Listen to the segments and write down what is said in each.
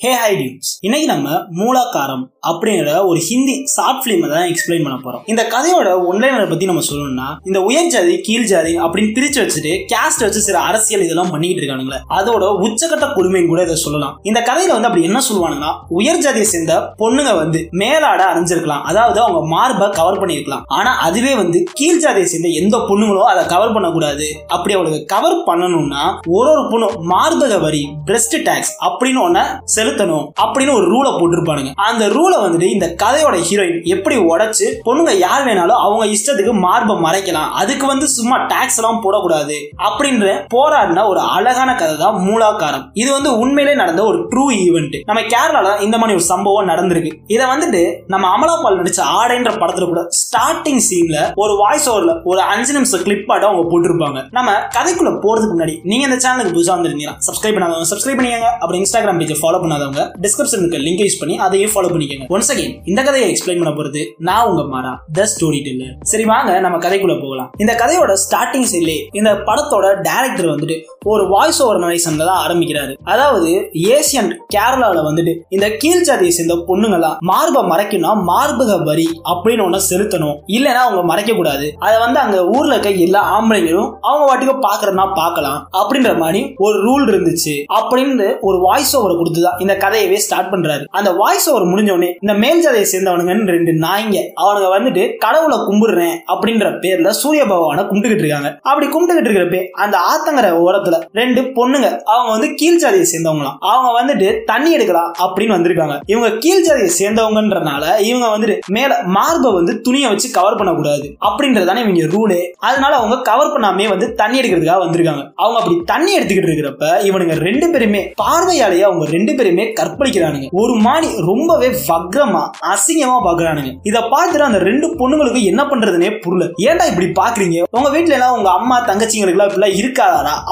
ஹே high dudes இன்னைக்கு நம்ம மூலாக்காரம் அப்படிங்கிற ஒரு ஹிந்தி ஷார்ட் ஃபிலிம் தான் எக்ஸ்பிளைன் பண்ண போறோம். இந்த கதையோட ஒன்லைனரை பத்தி நம்ம சொல்லணும்னா இந்த உயர் ஜாதி கீழ் ஜாதி அப்படின்னு பிரிச்சு வச்சுட்டு கேஸ்ட் வச்சு சில அரசியல் இதெல்லாம் பண்ணிக்கிட்டு இருக்கானுங்களே. அதோட உச்சகட்ட கொடுமைன்னு கூட இதை சொல்லலாம். இந்த கதையில வந்து அப்படி என்ன சொல்லுவானுங்கன்னா உயர் ஜாதியை சேர்ந்த பொண்ணுங்க வந்து மேலாட அணிஞ்சிருக்கலாம் அதாவது அவங்க மார்பை கவர் பண்ணிருக்கலாம் ஆனா அதுவே வந்து கீழ் ஜாதியை சேர்ந்த எந்த பொண்ணுங்களோ அதை கவர் பண்ணக்கூடாது. அப்படி அவளுக்கு கவர் பண்ணணும்னா ஒரு ஒரு பொண்ணு மார்பக வரி பிரஸ்ட் டேக்ஸ் அப்படின்னு ஒன்ன செலுத்தணும் அப்படின்னு ஒரு ரூலை போட்டிருப்பானுங்க. அந்த ரூல் வந்துட்டு இந்த கதையோட ஹீரோயின் எப்படி உடைச்சு பொண்ணுங்க யார் வேணாலும் அவங்க இஷ்டத்துக்கு மார்பை மறைக்கலாம். அதுக்கு வந்து சும்மா டாக்ஸ் எல்லாம் போடக்கூடாது. அப்படின்ற போராடின ஒரு அழகான கதை தான் மூலாக்காரம். இது வந்து உண்மையிலே நடந்த ஒரு ட்ரூ ஈவெண்ட் நம்ம கேரளால இந்த மாதிரி ஒரு சம்பவம் நடந்திருக்கு. இதை வந்துட்டு நம்ம அமலாபால் நடிச்ச ஆடைன்ற படத்துல கூட ஸ்டார்டிங் சீன்ல ஒரு வாய்ஸ் ஓவர்ல ஒரு அஞ்சு நிமிஷம் கிளிப் ஆட்டம் அவங்க போட்டிருப்பாங்க. நம்ம கதைக்குள்ள போறதுக்கு முன்னாடி நீங்க இந்த சேனலுக்கு புதுசா வந்திருந்தீங்கன்னா சப்ஸ்கிரைப் பண்ணாதவங்க சப்ஸ்கிரைப் பண்ணிக்கங்க. அப்புறம் இன்ஸ்டாகிராம் பேஜை ஃபாலோ பண்ணாதவங்க டிஸ்கிரிப்ஷன் இருக்க லிங்க் யூஸ் பண்ணி அதையும் ஃபாலோ பண்ணிக்கங்க. ஒன்ஸ் அகைன் இந்த கதையை எக்ஸ்பிளைன் பண்ண போறது நான் உங்க மாறா த ஸ்டோரி டெல்லர் சரி வாங்க நம்ம கதைக்குள்ள போகலாம். இந்த கதையோட ஸ்டார்டிங் சைட்லே இந்த படத்தோட டைரக்டர் வந்துட்டு ஒரு வாய்ஸ் ஓவர் நரேஷன்ல தான் ஆரம்பிக்கிறாரு. அதாவது ஏசியன் கேரளால வந்துட்டு இந்த கீழ் ஜாதியை சேர்ந்த பொண்ணுங்களா மார்பை மறைக்கணும்னா மார்பக வரி அப்படின்னு ஒண்ணு செலுத்தணும். இல்லைன்னா அவங்க மறைக்க கூடாது. அதை வந்து அங்க ஊர்ல இருக்க எல்லா ஆம்பளைங்களும் அவங்க வாட்டுக்கு பாக்குறதுனா பார்க்கலாம். அப்படின்ற மாதிரி ஒரு ரூல் இருந்துச்சு. அப்படின்னு ஒரு வாய்ஸ் ஓவரை கொடுத்துதான் இந்த கதையவே ஸ்டார்ட் பண்றாரு. அந்த வாய்ஸ் ஓவர் முடிஞ்ச உடனே இந்த மேல் ஜாதையை சேர்ந்தவனுங்கன்னு ரெண்டு நாய்ங்க. அவனுங்க வந்துட்டு கடவுளை கும்பிடுறேன் அப்படின்ற பேர்ல சூரிய பகவானை கும்பிட்டுக்கிட்டு இருக்காங்க. அப்படி கும்பிட்டுக்கிட்டு இருக்கிறப்ப அந்த ஆத்தங்கர ஓரத்துல ரெண்டு பொண்ணுங்க அவங்க வந்து கீழ் ஜாதியை சேர்ந்தவங்களாம். அவங்க வந்துட்டு தண்ணி எடுக்கலாம் அப்படின்னு வந்திருக்காங்க. இவங்க கீழ் ஜாதியை சேர்ந்தவங்கன்றனால இவங்க வந்துட்டு மேல மார்பை வந்து துணியை வச்சு கவர் பண்ணக்கூடாது அப்படின்றதானே இவங்க ரூலு அதனால அவங்க கவர் பண்ணாமே வந்து தண்ணி எடுக்கிறதுக்காக வந்திருக்காங்க. அவங்க அப்படி தண்ணி எடுத்துக்கிட்டு இருக்கிறப்ப இவனுங்க ரெண்டு பேருமே பார்வையாலேயே அவங்க ரெண்டு பேருமே கற்பழிக்கிறானுங்க. ஒரு மாடி ரொம்பவே பக்கமா அசிங்கமா பாக்குறானுங்க இத பார்த்துட்டு அந்த ரெண்டு பொண்ணுங்களுக்கு என்ன பண்றதுனே புரியல. ஏன்டா இப்படி பாக்குறீங்க உங்க வீட்டுல எல்லாம் உங்க அம்மா தங்கச்சிங்களுக்கு எல்லாம் இப்படிலாம்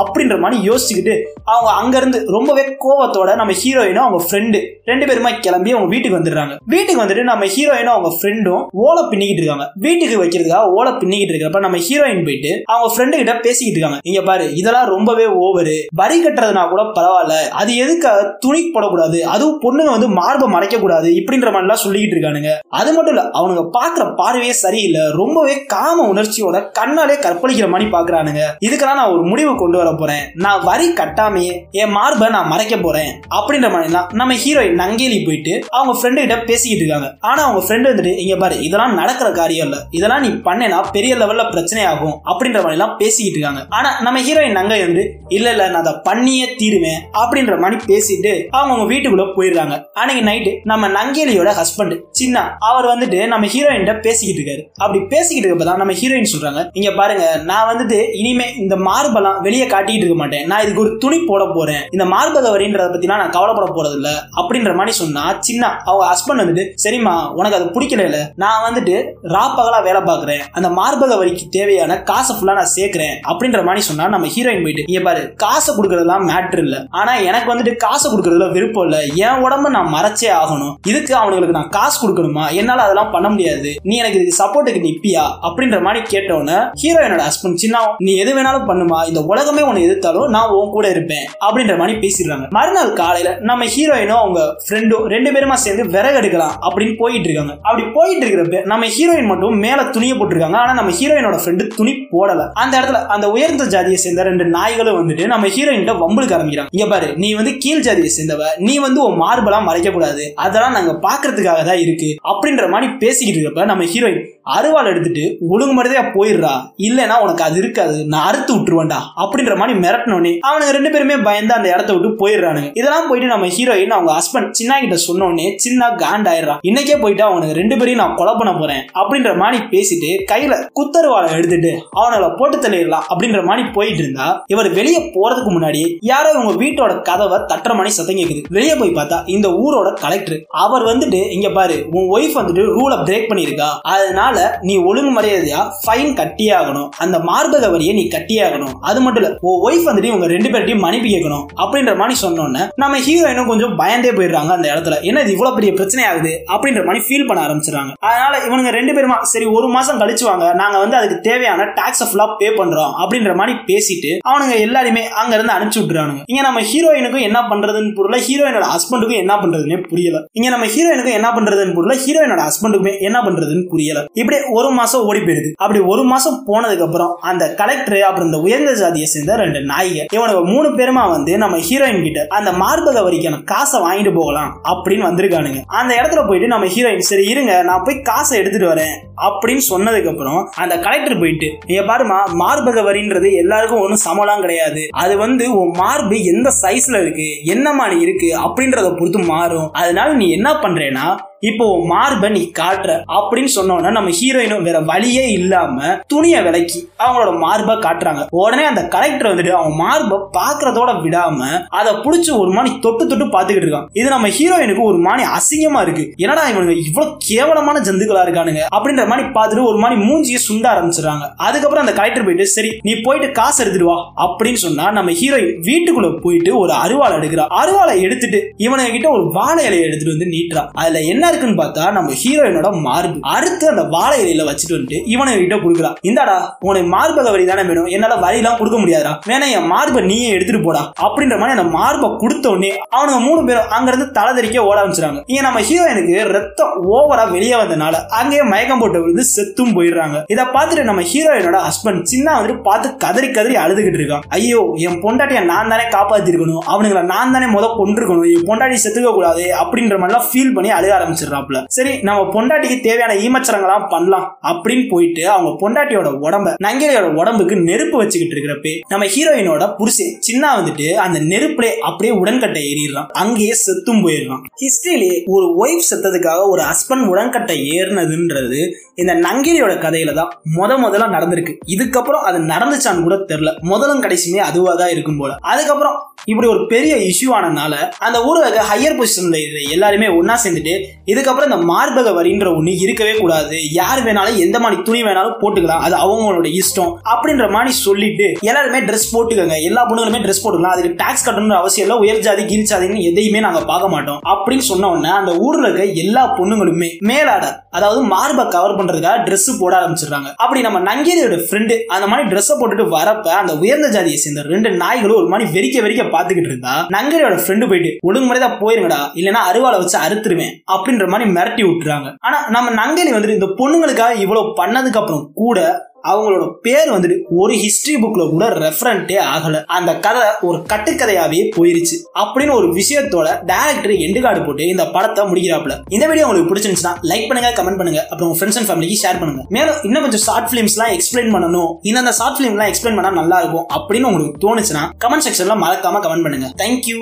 அப்படின்ற மாதிரி யோசிச்சுக்கிட்டு அவங்க அங்க இருந்து ரொம்பவே கோவத்தோட நம்ம ஹீரோயினும் அவங்க ஃப்ரெண்டு ரெண்டு பேருமா கிளம்பி அவங்க வீட்டுக்கு வந்துடுறாங்க. வீட்டுக்கு வந்துட்டு நம்ம ஹீரோயினும் அவங்க ஃப்ரெண்டும் ஓலை பின்னிக்கிட்டு இருக்காங்க. வீட்டுக்கு வைக்கிறதுக்காக ஓலை பின்னிக்கிட்டு இருக்கிறப்ப நம்ம ஹீரோயின் போயிட்டு அவங்க ஃப்ரெண்டு கிட்ட பேசிக்கிட்டு இருக்காங்க. இங்க பாரு இதெல்லாம் ரொம்பவே ஓவரு வரி கட்டுறதுனா கூட பரவாயில்ல. அது எதுக்காக? துணி போடக்கூடாது. அதுவும் பொண்ணுங்க வந்து மார்பை மறைக்க கூடாது அப்படின்ற மாதிரிலாம் சொல்லிக்கிட்டு இருக்கானுங்க. அது மட்டும் இல்ல அவனுங்க பாக்குற பார்வையே சரியில்லை. ரொம்பவே காம உணர்ச்சியோட கண்ணாலே கற்பழிக்கிற மாதிரி பாக்குறானுங்க. இதுக்கெல்லாம் நான் ஒரு முடிவு கொண்டு வர போறேன். நான் வரி கட்டாமையே என் மார்பை நான் மறைக்க போறேன். அப்படின்ற மாதிரிலாம் நம்ம ஹீரோயின் நங்கேலி போயிட்டு அவங்க ஃப்ரெண்டு கிட்ட பேசிக்கிட்டு இருக்காங்க. ஆனா அவங்க ஃப்ரெண்டு வந்துட்டு இங்க பாரு இதெல்லாம் நடக்கிற காரியம் இல்ல. இதெல்லாம் நீ பண்ணேனா பெரிய லெவல்ல பிரச்சனை ஆகும். அப்படின்ற மாதிரி எல்லாம் பேசிக்கிட்டு இருக்காங்க. ஆனா நம்ம ஹீரோயின் நங்கை வந்து இல்ல இல்ல நான் அதை பண்ணியே தீருவேன். அப்படின்ற மாதிரி பேசிட்டு அவங்க அவங்க வீட்டுக்குள்ள போயிடுறாங்க. அன்னைக்கு நைட்டு நம்ம நங்கேலியோட ஹஸ்பண்ட் சின்ன அவர் வந்துட்டு நம்ம ஹீரோயின் பேசிக்கிட்டு இருக்காரு. அப்படி பேசிக்கிட்டு இருக்கப்பதான் நம்ம ஹீரோயின் சொல்றாங்க. இங்க பாருங்க நான் வந்துட்டு இனிமே இந்த மார்பெல்லாம் வெளியே காட்டிக்கிட்டு இருக்க மாட்டேன். நான் இதுக்கு ஒரு துணி போட போறேன். இந்த மார்பக வரின்றத பத்திலாம் நான் கவலைப்பட போறது இல்ல அப்படின்ற மாதிரி சொன்னா சின்ன அவங்க ஹஸ்பண்ட் வந்துட்டு சரிம்மா உனக்கு அது பிடிக்கல இல்ல. நான் வந்துட்டு ராப்பகலா வேலை பாக்குறேன் அந்த மார்பக வரிக்கு தேவையான காசை ஃபுல்லா நான் சேர்க்கிறேன். அப்படின்ற மாதிரி சொன்னா நம்ம ஹீரோயின் போயிட்டு இங்க பாரு காசை கொடுக்கறதுலாம் மேட்ரு இல்ல. ஆனா எனக்கு வந்துட்டு காசை கொடுக்கறதுல விருப்பம் இல்ல. என் உடம்ப நான் மறைச்சே ஆகணும். இதுக்கு அவனுங்களுக்கு நான் காசு கொடுக்கணுமா? என்னால அதெல்லாம் பண்ண முடியாது. நீ எனக்கு இதுக்கு சப்போர்ட்டுக்கு நிப்பியா? அப்படின்ற மாதிரி கேட்டவொன்னே ஹீரோயினோட ஹஸ்பண்ட் சின்ன நீ எது வேணாலும் பண்ணுமா? இந்த உலகமே உன்னை எதிர்த்தாலும் நான் உன் கூட இருப்பேன். அப்படின்ற மாதிரி பேசிடுறாங்க. மறுநாள் காலையில நம்ம ஹீரோயினும் அவங்க ஃப்ரெண்டும் ரெண்டு பேருமா சேர்ந்து விறகு எடுக்கலாம் அப்படின்னு போயிட்டு இருக்காங்க. அப்படி போயிட்டு இருக்கிறப்ப நம்ம ஹீரோயின் மட்டும் மேல துணியை போட்டிருக்காங்க. ஆனா நம்ம ஹீரோயினோட ஃப்ரெண்டு துணி போடல. அந்த இடத்துல அந்த உயர்ந்த ஜாதியை சேர்ந்த ரெண்டு நாய்களும் வந்துட்டு நம்ம ஹீரோயின் வம்புக்கு ஆரம்பிக்கிறாங்க. இங்க பாரு நீ வந்து கீழ் ஜாதியை சேர்ந்தவ நீ வந்து உன் மார்பெல்லாம் மறைக்க கூடாது அதெல்லாம் நாங்க பார்க்கறதுக்காக தான் இருக்கு அப்படின்ற மாதிரி பேசிக்கிட்டு இருக்கப்ப நம்ம ஹீரோயின் அருவாள் எடுத்துட்டு ஒழுங்கு மாதிரியா போயிடுறா. இல்லைன்னா உனக்கு அது இருக்காது. நான் அறுத்து விட்டுருவேன்டா. அப்படின்ற மாதிரி மிரட்டினோடனே அவனுக்கு ரெண்டு பேருமே பயந்து அந்த இடத்த விட்டு போயிடுறானுங்க. இதெல்லாம் போயிட்டு நம்ம ஹீரோயின் அவங்க ஹஸ்பண்ட் சின்ன கிட்ட சொன்னோடனே சின்ன காண்ட் ஆயிடுறான் இன்னைக்கே போயிட்டு அவனுக்கு ரெண்டு பேரையும் நான் கொலை பண்ண போறேன். அப்படின்ற மாதிரி பேசிட்டு கையில குத்தருவாளை எடுத்துட்டு அவனை போட்டு தள்ளிடலாம். அப்படின்ற மாதிரி போயிட்டு இருந்தா இவர் வெளியே போறதுக்கு முன்னாடி யாரோ இவங்க வீட்டோட கதவை தட்டுற மாதிரி சத்தம் கேக்குது. வெளியே போய் பார்த்தா இந்த ஊரோட கலெக்டர் அவர் வந்துட்டு இங்க பாரு உன் ஒய்ஃப் வந்துட்டு ரூலை பிரேக் பண்ணிருக்கா அதனால நீ ஒழுங்கு மரியாதையா ஃபைன் கட்டியே ஆகணும் அந்த மார்பக வரியை நீ கட்டியே ஆகணும் அது மட்டும் இல்ல உன் ஒய்ஃப் வந்துட்டு இவங்க ரெண்டு பேர்ட்டையும் மன்னிப்பு கேட்கணும். அப்படின்ற மாதிரி சொன்னோன்னே நம்ம ஹீரோயினும் கொஞ்சம் பயந்தே போயிடுறாங்க அந்த இடத்துல. என்ன இது இவ்வளவு பெரிய பிரச்சனை ஆகுது அப்படின்ற மாதிரி ஃபீல் பண்ண ஆரம்பிச்சிடறாங்க. அதனால இவனுங்க ரெண்டு பேருமா சரி ஒரு மாசம் கழிச்சு வாங்க. நாங்க வந்து அதுக்கு தேவையான டாக்ஸ் ஃபுல்லா பே பண்றோம். அப்படின்ற மாதிரி பேசிட்டு அவனுங்க எல்லாருமே அங்க இருந்து அனுப்பிச்சு விட்டுறானுங்க. இங்க நம்ம ஹீரோயினுக்கும் என்ன பண்றதுன்னு புரியல. ஹீரோயினோட ஹஸ்பண்டுக்கும் என்ன பண்றதுன்னே புரியல. இங்க நம்ம ஹீரோயினுக்கும் என்ன பண்றதுன்னு புரியல. ஹீரோயினோட ஹஸ்பண்டுக்குமே என்ன பண்றதுன்னு புரியல. இப்படி ஒரு மாசம் ஓடி போயிடுது. அப்படி ஒரு மாசம் போனதுக்கு அப்புறம் அந்த கலெக்டர் அப்புறம் இந்த உயர்ந்த ஜாதியை சேர்ந்த ரெண்டு நாய்க இவனுக்கு மூணு பேருமா வந்து நம்ம ஹீரோயின் கிட்ட அந்த மார்பக வரிக்கான காசை வாங்கிட்டு போகலாம் அப்படின்னு வந்திருக்கானுங்க. அந்த இடத்துல போயிட்டு நம்ம ஹீரோயின் சரி இருங்க நான் போய் காசை எடுத்துட்டு வரேன் அப்படின்னு சொன்னதுக்கு அப்புறம் அந்த கலெக்டர் போயிட்டு நீங்க பாருமா மார்பக வரின்றது எல்லாருக்கும் ஒன்றும் சமலாம் கிடையாது. அது வந்து உன் மார்பு எந்த சைஸ்ல இருக்கு என்ன மாதிரி இருக்கு அப்படின்றத பொறுத்து மாறும். அதனால நீ என்ன பண்றேன்னா இப்போ மார்பை நீ காட்டுற அப்படின்னு சொன்னோன்னா நம்ம ஹீரோயினும் வேற வழியே இல்லாம துணியை விலக்கி அவங்களோட மார்பை காட்டுறாங்க. உடனே அந்த கலெக்டர் வந்துட்டு அவன் மார்பை பாக்குறதோட விடாம அதை புடிச்சு ஒரு மாதிரி தொட்டு தொட்டு பாத்துக்கிட்டு இருக்கான். இது நம்ம ஹீரோயினுக்கு ஒரு மாதிரி அசிங்கமா இருக்கு. என்னடா இவனுங்க இவ்வளவு கேவலமான ஜந்துக்களா இருக்கானுங்க அப்படின்ற மாதிரி பார்த்துட்டு ஒரு மாதிரி மூஞ்சியை சுண்ட ஆரம்பிச்சிடுறாங்க. அதுக்கப்புறம் அந்த கலெக்டர் போயிட்டு சரி நீ போயிட்டு காசு எடுத்துட்டு வா அப்படின்னு சொன்னா நம்ம ஹீரோயின் வீட்டுக்குள்ள போயிட்டு ஒரு அருவாளை எடுக்கிறா. அருவாளை எடுத்துட்டு இவனுங்க கிட்ட ஒரு வாழை இலையை எடுத்துட்டு வந்து நீட்டுறா. அதுல என்ன என்ன இருக்குன்னு பார்த்தா நம்ம ஹீரோயினோட மார்பு. அடுத்து அந்த வாழை இலையில வச்சுட்டு வந்துட்டு இவனை கிட்ட கொடுக்குறா. இந்தாடா உனக்கு மார்பக வரி தானே வேணும். என்னால வரி எல்லாம் கொடுக்க முடியாதா வேணா என் மார்பை நீயே எடுத்துட்டு போடா. அப்படின்ற மாதிரி அந்த மார்பை கொடுத்த உடனே அவனுங்க மூணு பேரும் அங்கிருந்து தலை ஓட ஆரம்பிச்சிடாங்க இங்க நம்ம ஹீரோயினுக்கு ரத்தம் ஓவரா வெளியே வந்தனால அங்கேயே மயக்கம் போட்டு விழுந்து செத்தும் போயிடுறாங்க. இதை பார்த்துட்டு நம்ம ஹீரோயினோட ஹஸ்பண்ட் சின்ன வந்துட்டு பார்த்து கதறி கதறி அழுதுகிட்டு இருக்கான். ஐயோ என் பொண்டாட்டியை நான் தானே காப்பாத்திருக்கணும். அவனுங்களை நான் தானே முத கொண்டிருக்கணும் என் பொண்டாட்டி செத்துக்க கூடாது அப்படின்ற மாதிரிலாம் ஃபீல் பண்ணி அழுக ஆரம்பிச்சிடுறாப்ல சரி நம்ம பொண்டாட்டிக்கு தேவையான ஈமச்சரங்களாம் பண்ணலாம் அப்படின்னு போயிட்டு அவங்க பொண்டாட்டியோட உடம்ப நங்கிரியோட உடம்புக்கு நெருப்பு வச்சுக்கிட்டு இருக்கிறப்ப நம்ம ஹீரோயினோட புருஷன் சின்ன வந்துட்டு அந்த நெருப்புலே அப்படியே உடன்கட்டை ஏறிடுறான். அங்கேயே செத்தும் போயிடுறான். ஹிஸ்டரியிலே ஒரு ஒய்ஃப் செத்ததுக்காக ஒரு ஹஸ்பண்ட் உடன்கட்டை ஏறினதுன்றது இந்த நங்கிரியோட கதையில தான் முத முதல்ல நடந்திருக்கு. இதுக்கப்புறம் அது நடந்துச்சான்னு கூட தெரியல. முதலும் கடைசியுமே அதுவாக தான் இருக்கும் போல. அதுக்கப்புறம் இப்படி ஒரு பெரிய இஷ்யூ ஆனதுனால அந்த ஊரக ஹையர் பொசிஷன்ல எல்லாருமே ஒன்னா சேர்ந்துட்டு இதுக்கப்புறம் இந்த மார்பக வரின்ற ஒண்ணு இருக்கவே கூடாது. யார் வேணாலும் எந்த மாதிரி துணி வேணாலும் போட்டுக்கலாம். அது அவங்களோட இஷ்டம். அப்படின்ற மாதிரி சொல்லிட்டு எல்லாருமே ட்ரெஸ் போட்டுக்கோங்க. எல்லா பொண்ணுகளுமே ட்ரெஸ் போட்டுக்கலாம். அதுக்கு டாக்ஸ் கட்டணும்னு அவசியம் இல்லை. உயர் ஜாதி கீழ் ஜாதின்னு எதையுமே நாங்க பார்க்க மாட்டோம். அப்படின்னு சொன்ன உடனே அந்த ஊர்ல இருக்க எல்லா பொண்ணுங்களுமே மேலாட அதாவது மார்பை கவர் பண்றதுக்காக ட்ரெஸ் போட ஆரம்பிச்சிடுறாங்க. அப்படி நம்ம நங்கேரியோட ஃப்ரெண்டு அந்த மாதிரி ட்ரெஸ் போட்டுட்டு வரப்ப அந்த உயர்ந்த ஜாதியை சேர்ந்த ரெண்டு நாய்களும் ஒரு மாதிரி வெறிக்க வெறிக்க பாத்துக்கிட்டு இருந்தா நங்கரியோட ஃப்ரெண்டு போயிட்டு ஒழுங்குமுறைதான் போயிருங்கடா. இல்லைன்னா அருவாளை வச்சு அறுத்துருவேன். அப்படின்ற மாதிரி மிரட்டி விட்டுறாங்க. ஆனா நம்ம நங்கேலி வந்துட்டு இந்த பொண்ணுங்களுக்காக இவ்வளவு பண்ணதுக்கு அப்புறம் கூட அவங்களோட பேர் வந்துட்டு ஒரு ஹிஸ்டரி புக்ல கூட ரெஃபரண்டே ஆகல. அந்த கதை ஒரு கட்டுக்கதையாவே போயிருச்சு. அப்படின்னு ஒரு விஷயத்தோட டேரக்டர் எண்டு கார்டு போட்டு இந்த படத்தை முடிக்கிறாப்ல இந்த வீடியோ உங்களுக்கு பிடிச்சிருந்துச்சுன்னா லைக் பண்ணுங்க கமெண்ட் பண்ணுங்க. அப்புறம் ஃப்ரெண்ட்ஸ் அண்ட் ஃபேமிலிக்கு ஷேர் பண்ணுங்க. மேலும் இன்னும் கொஞ்சம் ஷார்ட் ஃபிலிம்ஸ்லாம் எக்ஸ்பிளைன் பண்ணணும். இந்த ஷார்ட் ஃபிலிம்லாம் எக்ஸ்பிளைன் பண்ணா நல்லா இருக்கும் அப்படின்னு உங்களுக்கு தோணுச்சுன்னா கமெண்ட் செக்ஷன்ல மறக்காம கமெண்ட் பண்ணுங்க. தேங்க்யூ